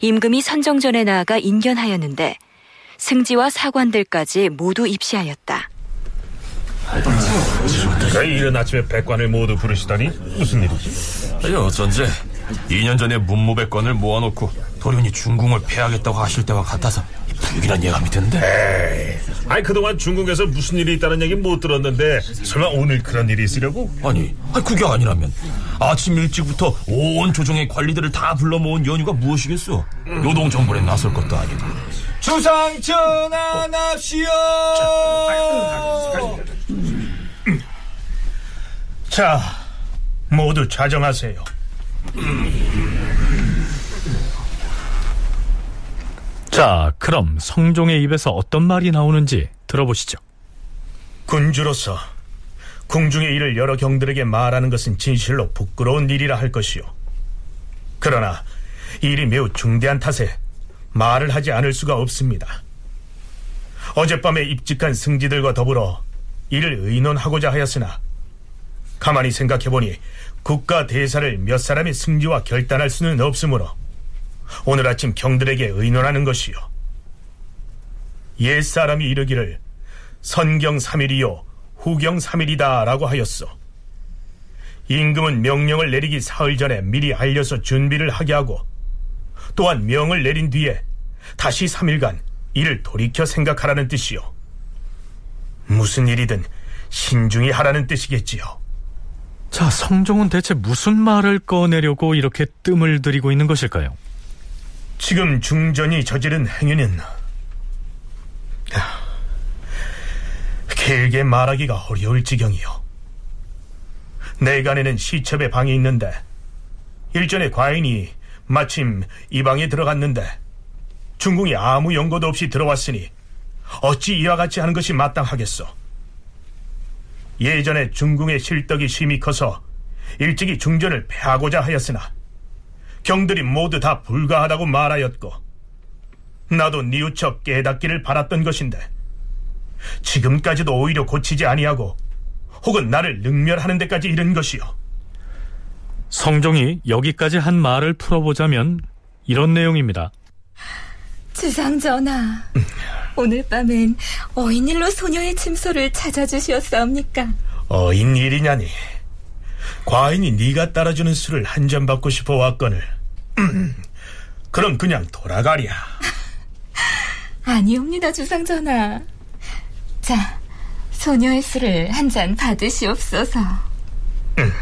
임금이 선정전에 나아가 인견하였는데 승지와 사관들까지 모두 입시하였다. 그 이른 아침에 백관을 모두 부르시다니 무슨 일이지? 아니 어쩐지 2년 전에 문무백관을 모아놓고 도련이 중궁을 패하겠다고 하실 때와 같아서 불길한 예감이 드는데 에이, 아니 그동안 중국에서 무슨 일이 있다는 얘기 못 들었는데 설마 오늘 그런 일이 있으려고? 아니, 아니 그게 아니라면 아침 일찍부터 온 조정의 관리들을 다 불러 모은 연유가 무엇이겠소? 요동 정벌에 나설 것도 아니고 주상 전환합시오. 자, 모두 자정하세요. 자, 그럼 성종의 입에서 어떤 말이 나오는지 들어보시죠. 군주로서 궁중의 일을 여러 경들에게 말하는 것은 진실로 부끄러운 일이라 할 것이요. 그러나 일이 매우 중대한 탓에 말을 하지 않을 수가 없습니다. 어젯밤에 입직한 승지들과 더불어 이를 의논하고자 하였으나 가만히 생각해보니 국가 대사를 몇 사람의 승지와 결단할 수는 없으므로 오늘 아침 경들에게 의논하는 것이요. 옛 사람이 이르기를 선경 3일이요 후경 3일이다 라고 하였소. 임금은 명령을 내리기 사흘 전에 미리 알려서 준비를 하게 하고 또한 명을 내린 뒤에 다시 3일간 이를 돌이켜 생각하라는 뜻이요. 무슨 일이든 신중히 하라는 뜻이겠지요. 자, 성종은 대체 무슨 말을 꺼내려고 이렇게 뜸을 들이고 있는 것일까요? 지금 중전이 저지른 행위는 길게 말하기가 어려울 지경이요. 내간에는 시첩의 방이 있는데 일전에 과인이 마침 이 방에 들어갔는데 중궁이 아무 연고도 없이 들어왔으니 어찌 이와 같이 하는 것이 마땅하겠소. 예전에 중궁의 실덕이 심히 커서 일찍이 중전을 패하고자 하였으나 경들이 모두 다 불가하다고 말하였고 나도 뉘우쳐 깨닫기를 바랐던 것인데 지금까지도 오히려 고치지 아니하고 혹은 나를 능멸하는 데까지 이른 것이요. 성종이 여기까지 한 말을 풀어보자면 이런 내용입니다. 주상전하, 오늘 밤엔 어인일로 소녀의 침소를 찾아주시었사옵니까? 어인 일이냐니. 과인이 네가 따라주는 술을 한 잔 받고 싶어 왔거늘. 그럼 그냥 돌아가랴. 아니옵니다, 주상전하. 자, 소녀의 술을 한 잔 받으시옵소서.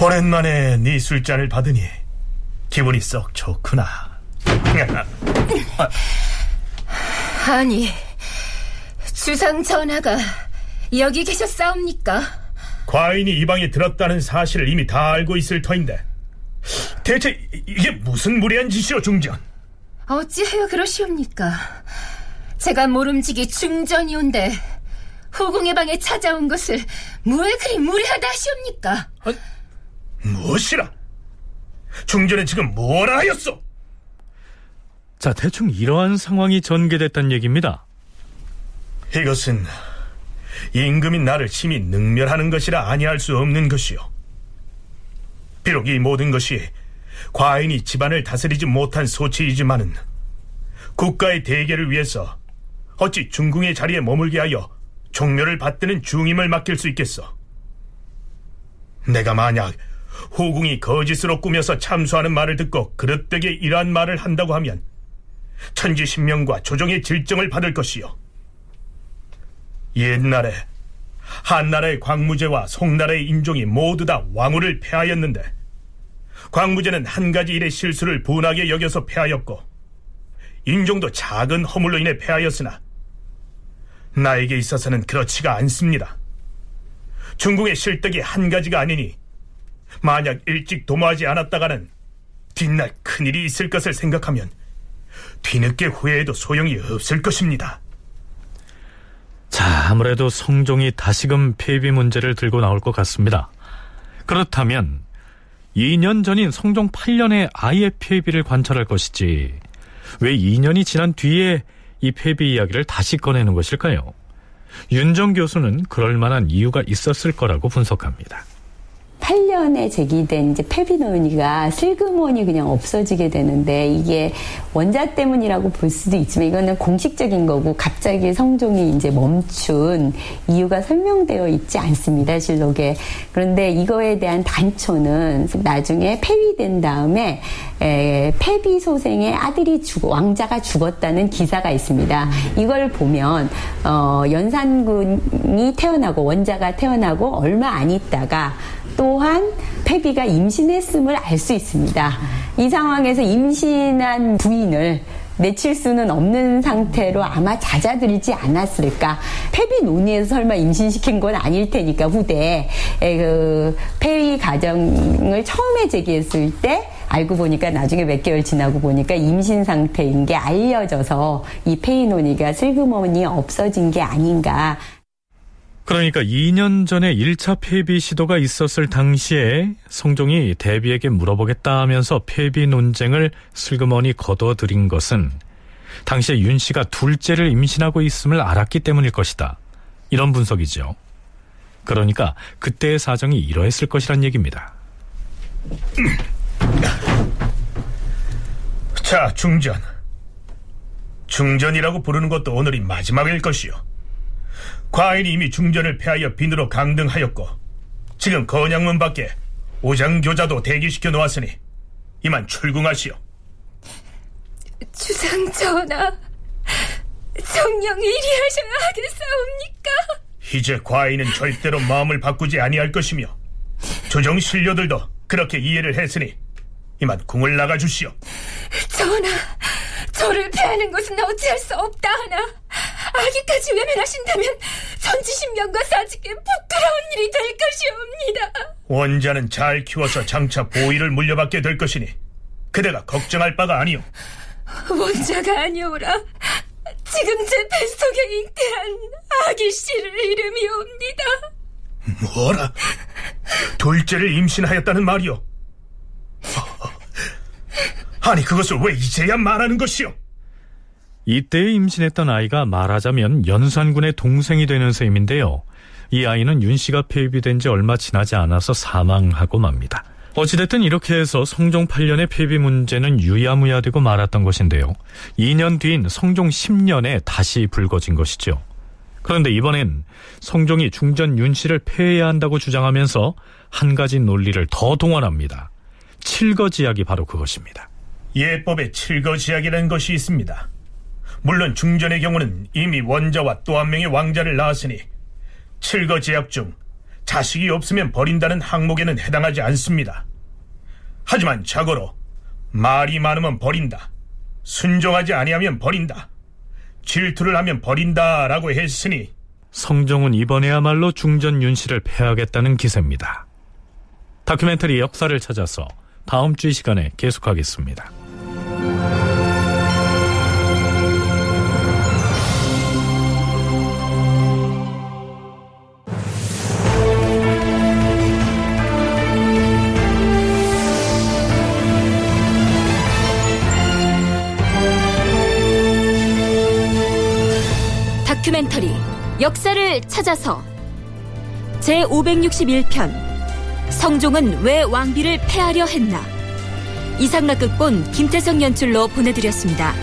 오랜만에 네 술잔을 받으니 기분이 썩 좋구나. 아니, 주상 전하가 여기 계셨사옵니까? 과인이 이 방에 들었다는 사실을 이미 다 알고 있을 터인데 대체 이- 이게 무슨 무례한 짓이오 중전? 어찌하여 그러시옵니까? 제가 모름지기 중전이온데 후궁의 방에 찾아온 것을 뭘 그리 무례하다 하시옵니까? 무엇이라? 중전에 지금 뭐라 하였소? 자, 대충 이러한 상황이 전개됐단 얘기입니다. 이것은 임금이 나를 심히 능멸하는 것이라 아니할 수 없는 것이요. 비록 이 모든 것이 과인이 집안을 다스리지 못한 소치이지만은 국가의 대계를 위해서 어찌 중궁의 자리에 머물게 하여 종묘를 받드는 중임을 맡길 수 있겠어? 내가 만약 호궁이 거짓으로 꾸며서 참수하는 말을 듣고 그릇되게 이러한 말을 한다고 하면 천지신명과 조정의 질정을 받을 것이요. 옛날에 한나라의 광무제와 송나라의 인종이 모두 다 왕후를 패하였는데 광무제는 한 가지 일의 실수를 분하게 여겨서 패하였고 인종도 작은 허물로 인해 패하였으나 나에게 있어서는 그렇지가 않습니다. 중궁의 실득이 한 가지가 아니니 만약 일찍 도모하지 않았다가는 뒷날 큰일이 있을 것을 생각하면 뒤늦게 후회해도 소용이 없을 것입니다. 자, 아무래도 성종이 다시금 폐비 문제를 들고 나올 것 같습니다. 그렇다면 2년 전인 성종 8년에 아예 폐비를 관찰할 것이지 왜 2년이 지난 뒤에 이 폐비 이야기를 다시 꺼내는 것일까요? 윤정 교수는 그럴 만한 이유가 있었을 거라고 분석합니다. 8년에 제기된 이제 논의가 슬그머니 그냥 없어지게 되는데 이게 원자 때문이라고 볼 수도 있지만 이거는 공식적인 거고 갑자기 성종이 이제 멈춘 이유가 설명되어 있지 않습니다 실록에. 그런데 이거에 대한 단초는 나중에 폐위된 다음에 에, 폐비 소생의 아들이 죽 왕자가 죽었다는 기사가 있습니다. 이걸 보면 어, 연산군이 태어나고 원자가 태어나고 얼마 안 있다가 또한 패비가 임신했음을 알 수 있습니다. 이 상황에서 임신한 부인을 내칠 수는 없는 상태로 아마 잦아들지 않았을까. 폐비 논의에서 설마 임신시킨 건 아닐 테니까 후대에 그 폐위 가정을 처음에 제기했을 때 알고 보니까 나중에 몇 개월 지나고 보니까 임신 상태인 게 알려져서 이 폐위 논의가 슬그머니 없어진 게 아닌가. 그러니까 2년 전에 1차 폐비 시도가 있었을 당시에 성종이 대비에게 물어보겠다 하면서 폐비 논쟁을 슬그머니 거둬들인 것은 당시에 윤 씨가 둘째를 임신하고 있음을 알았기 때문일 것이다. 이런 분석이죠. 그러니까 그때의 사정이 이러했을 것이란 얘기입니다. 자, 중전. 중전이라고 부르는 것도 오늘이 마지막일 것이요. 과인이 이미 중전을 패하여 비누로 강등하였고 지금 건양문 밖에 오장교자도 대기시켜 놓았으니 이만 출궁하시오. 주상 전하, 정령 이리 하셔야 하겠사옵니까? 이제 과인은 절대로 마음을 바꾸지 아니할 것이며 조정 신료들도 그렇게 이해를 했으니 이만 궁을 나가 주시오. 전하, 저를 패하는 것은 어찌할 수 없다 하나 아기까지 외면하신다면 전지신명과 사직에 부끄러운 일이 될 것이옵니다. 원자는 잘 키워서 장차 보위를 물려받게 될 것이니 그대가 걱정할 바가 아니오. 원자가 아니오라 지금 제 뱃속에 잉태한 아기 씨를 이름이옵니다. 뭐라? 둘째를 임신하였다는 말이오? 아니 그것을 왜 이제야 말하는 것이오? 이때 임신했던 아이가 말하자면 연산군의 동생이 되는 셈인데요. 이 아이는 윤 씨가 폐비된 지 얼마 지나지 않아서 사망하고 맙니다. 어찌됐든 이렇게 해서 성종 8년의 폐비 문제는 유야무야되고 말았던 것인데요. 2년 뒤인 성종 10년에 다시 불거진 것이죠. 그런데 이번엔 성종이 중전 윤 씨를 폐해야 한다고 주장하면서 한 가지 논리를 더 동원합니다. 칠거지약이 바로 그것입니다. 예법에 칠거지약이라는 것이 있습니다. 물론 중전의 경우는 이미 원자와 또 한 명의 왕자를 낳았으니 칠거 제약 중 자식이 없으면 버린다는 항목에는 해당하지 않습니다. 하지만 자고로 말이 많으면 버린다. 순종하지 아니하면 버린다. 질투를 하면 버린다라고 했으니 성종은 이번에야말로 중전 윤 씨를 패하겠다는 기세입니다. 다큐멘터리 역사를 찾아서 다음 주 이 시간에 계속하겠습니다. 다큐멘터리 역사를 찾아서 제 561편 성종은 왜 왕비를 폐하려 했나 이상락 극본 김태성 연출로 보내드렸습니다.